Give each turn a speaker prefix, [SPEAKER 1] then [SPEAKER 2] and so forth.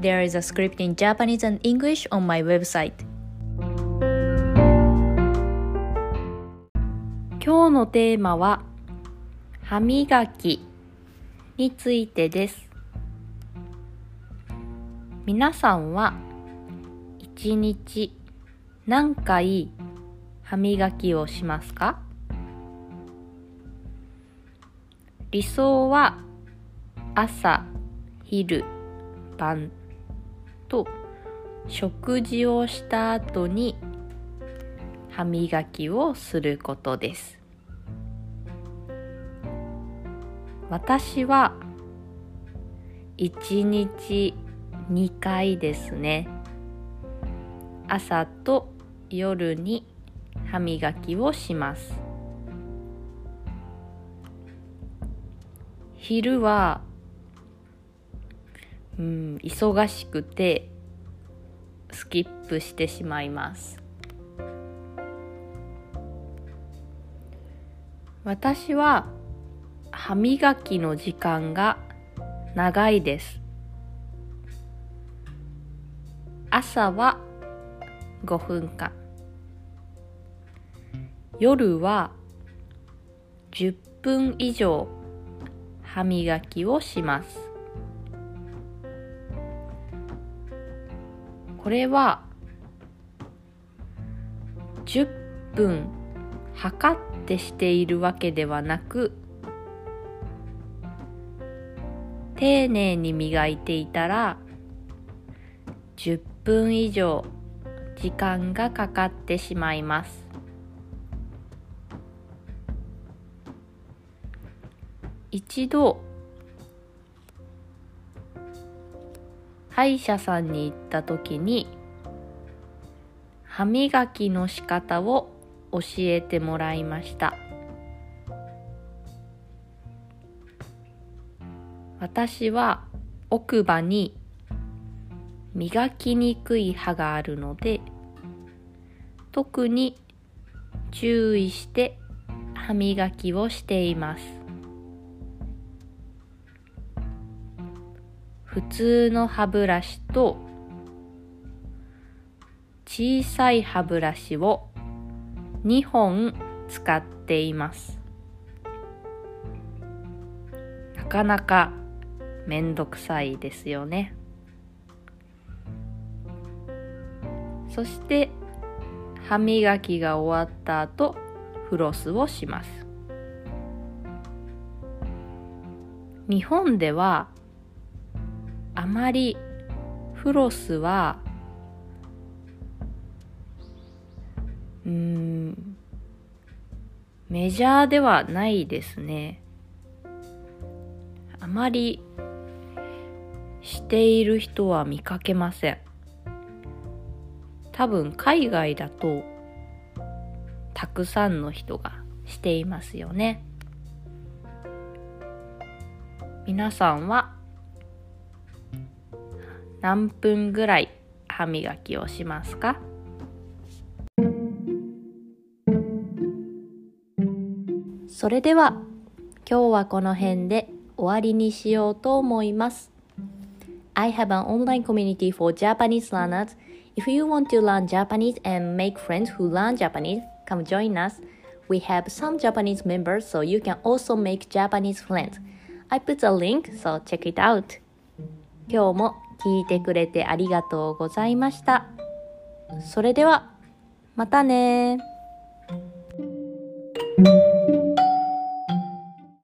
[SPEAKER 1] There is a script in Japanese and English on my website. 今日のテーマは歯磨きについてです。皆さんは一日何回歯磨きをしますか理想は朝、昼、晩と食事をした後に歯磨きをすることです。私は1日2回ですね朝と夜に歯磨きをします。昼はうん忙しくてスキップしてしまいます。私は歯磨きの時間が長いです。朝は5分間。夜は10分以上歯磨きをします。これは10分測ってしているわけではなく丁寧に磨いていたら10分以上時間がかかってしまいます。一度歯医者さんに行った時に歯磨きの仕方を教えてもらいました。私は奥歯に磨きにくい歯があるので特に注意して歯磨きをしています。普通の歯ブラシと小さい歯ブラシを2本使っています。なかなかめんどくさいですよね。そして歯磨きが終わった後フロスをします。日本ではあまりフロスはうんメジャーではないですね。あまりしている人は見かけません。多分海外だとたくさんの人がしていますよね。皆さんは何分ぐらい歯磨きをしますかそれでは今日はこの辺で終わりにしようと思います。I have an online community for Japanese learners. If you want to learn Japanese and make friends who learn Japanese, come join us. We have some Japanese members, so you can also make Japanese friends. I put a link, so check it out. 今日も聞いてくれてありがとうございました。それでは、またね